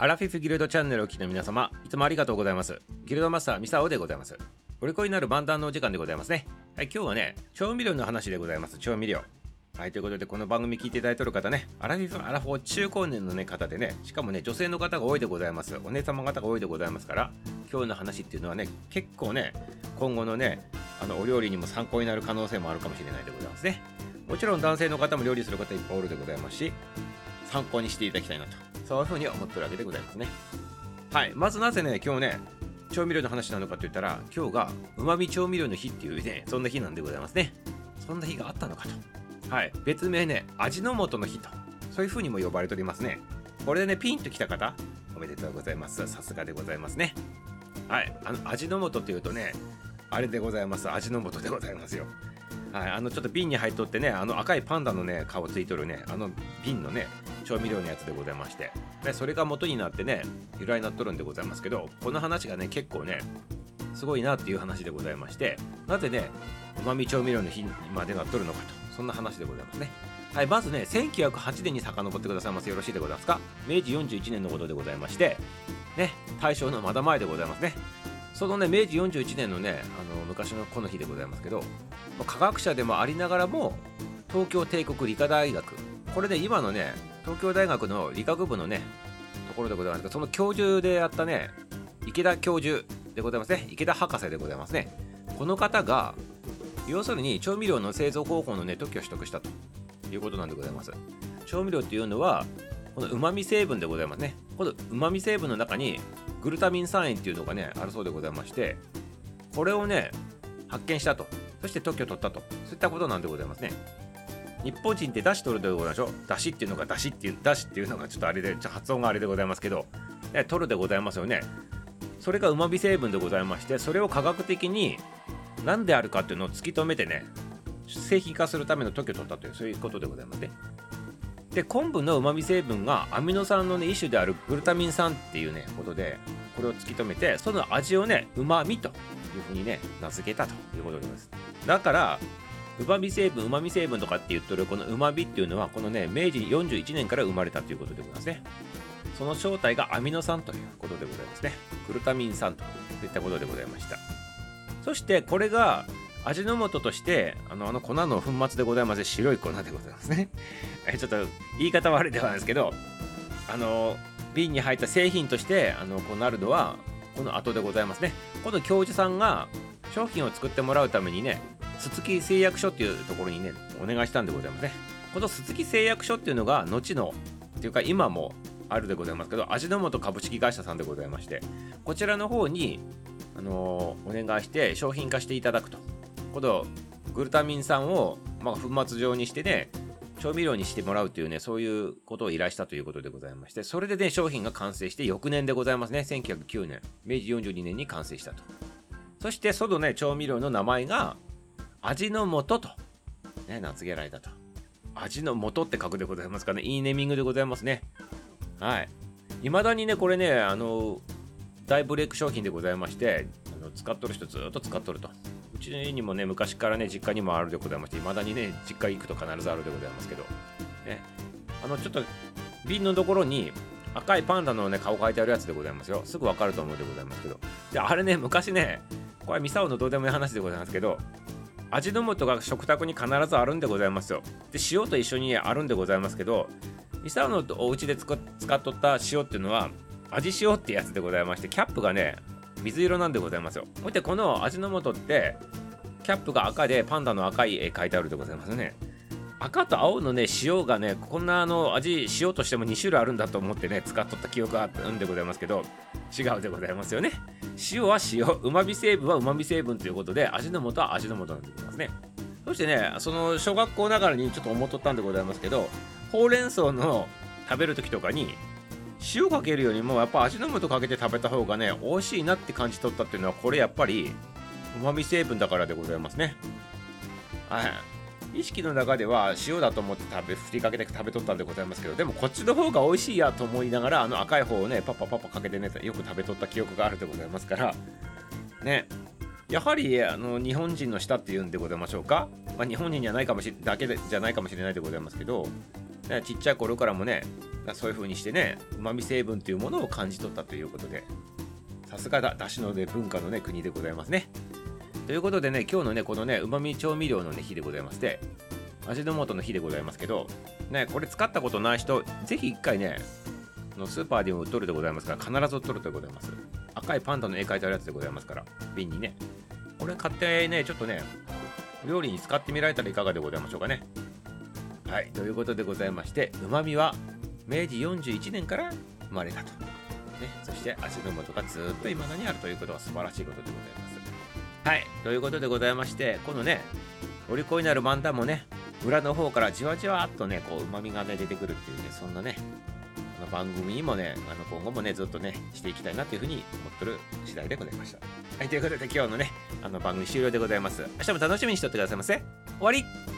アラフィフギルドチャンネルをお聞きの皆様、いつもありがとうございます。ギルドマスターミサオでございます。お利口になる万端のお時間でございますね。はい、今日はね、調味料の話でございます。調味料。はい、ということで、この番組聞いていただいている方ね、アラフィフ、アラフォー中高年の、ね、方でね、しかもね、女性の方が多いでございます。お姉様方が多いでございますから、今日の話っていうのはね、結構ね、今後のね、あのお料理にも参考になる可能性もあるかもしれないでございますね。もちろん男性の方も料理する方いっぱいおるでございますし、参考にしていただきたいなと、そういうふうに思ってるわけでございますね。はい、まずなぜね、今日ね、調味料の話なのかといったら、今日がうまみ調味料の日っていうね、そんな日なんでございますね。そんな日があったのかと。はい、別名ね、味の素の日と、そういうふうにも呼ばれておりますね。これでね、ピンときた方、おめでとうございます。さすがでございますね。はい、あの味の素っていうとね、あれでございます。味の素でございますよ。はい、あのちょっと瓶に入っとってね、あの赤いパンダのね、顔ついとるね、あの瓶のね、調味料のやつでございまして、でそれが元になってね、由来になっとるんでございますけど、この話がね、結構ね、すごいなっていう話でございまして、なぜね、うまみ調味料の日までなっとるのかと、そんな話でございますね。はい、まずね、1908年に遡ってくださいます。よろしいでございますか？明治41年のことでございまして、ね、大正のまだ前でございますね。そのね、明治41年のね、あの昔のこの日でございますけど、科学者でもありながらも、東京帝国理科大学、これね、今のね、東京大学の理学部のね、ところでございますけど、その教授であったね、池田教授でございますね、池田博士でございますね。この方が、要するに調味料の製造方法のね、特許を取得したということなんでございます。調味料っていうのは、この旨味成分でございますね。この旨味成分の中にグルタミン酸塩っていうのがね、あるそうでございまして、これをね、発見したと。そして特許を取ったと。そういったことなんでございますね。日本人って出汁取るでございましょう。出汁っていうのが出汁っていう、出汁っていうのがちょっとあれで、発音があれでございますけど、取るでございますよね。それが旨味成分でございまして、それを科学的に何であるかっていうのを突き止めてね、製品化するための特許を取ったという、そういうことでございますね。で昆布のうまみ成分がアミノ酸の、ね、一種であるグルタミン酸っていうねことでこれを突き止めてその味をねうまみとふうにね名付けたということです。だからうまみ成分うまみ成分とかって言っとるこのうまみっていうのはこのね明治41年から生まれたということでございますね。その正体がアミノ酸ということでございますね。グルタミン酸といったことでございました。そしてこれが味の素としてあのあの粉の粉末でございます。白い粉でございますね。ちょっと言い方悪いではないですけどあの瓶に入った製品としてあのこうなるのはこの後でございますね。この教授さんが商品を作ってもらうためにねすつき製薬所っていうところにねお願いしたんでございますね。このすつき製薬所っていうのが後のっていうか今もあるでございますけど味の素株式会社さんでございましてこちらの方にあのお願いして商品化していただくと。このグルタミン酸を、まあ、粉末状にしてね調味料にしてもらうというね、そういうことを依頼したということでございまして、それでね、商品が完成して翌年でございますね。1909年、明治42年に完成したと。そして、そのね、調味料の名前が、味の素と、ね、名付けられたと。味の素って書くでございますかね。いいネーミングでございますね。はい。未だにね、これね、あの、大ブレイク商品でございまして、あの使っとる人ずっと使っとると。うちにもね、昔からね、実家にもあるでございまして、いまだにね、実家行くと必ずあるでございますけど、ね、あの、ちょっと、瓶のところに赤いパンダのね、顔描いてあるやつでございますよ。すぐわかると思うでございますけど。で、あれね、昔ね、これ、ミサオのどうでもいい話でございますけど、味の素が食卓に必ずあるんでございますよ。で、塩と一緒にあるんでございますけど、ミサオのお家で使っとった塩っていうのは、味塩ってやつでございまして、キャップがね、水色なんでございますよ。ほいで、この味の素って、キャップが赤でパンダの赤い絵描いてあるでございますね。赤と青のね、塩がね、こんなあの味、塩としても2種類あるんだと思ってね、使っとった記憶があるんでございますけど、違うでございますよね。塩は塩、うまみ成分はうまみ成分ということで、味の素は味の素なんでございますね。そしてね、その小学校ながらにちょっと思っとったんでございますけど、ほうれん草の食べる時とかに、塩かけるよりもやっぱ味の素かけて食べた方がね美味しいなって感じ取ったっていうのはこれやっぱりうまみ成分だからでございますね。はい。意識の中では塩だと思って食べ振りかけて食べとったんでございますけどでもこっちの方が美味しいやと思いながらあの赤い方をねパパパパかけてねよく食べとった記憶があるでございますからねやはりあの日本人の舌っていうんでございましょうか、まあ、日本人じゃないかもしだけでじゃないかもしれないでございますけど、ね、ちっちゃい頃からもねそういう風にしてねうまみ成分というものを感じ取ったということでさすがだだしのね文化のね国でございますね。ということでね今日のねこのねうまみ調味料のね日でございまして味の素の日でございますけどねこれ使ったことない人ぜひ一回ねのスーパーでも売っとるでございますから必ず売っとるでございます。赤いパンダの絵描いてあるやつでございますから瓶にね。これ買ってねちょっとね料理に使ってみられたらいかがでございましょうかね。はいということでございましてうまみは明治41年から生まれたと、ね、そして味の素がずっと今だにあるということは素晴らしいことでございます。はいということでございましてこのねお利口になる漫談もね裏の方からじわじわっとねこうまみがね出てくるっていうねそんなねこの番組にもねあの今後もねずっとねしていきたいなというふうに思ってる次第でございました。はいということで今日のねあの番組終了でございます。明日も楽しみにしておってくださいませ。終わり。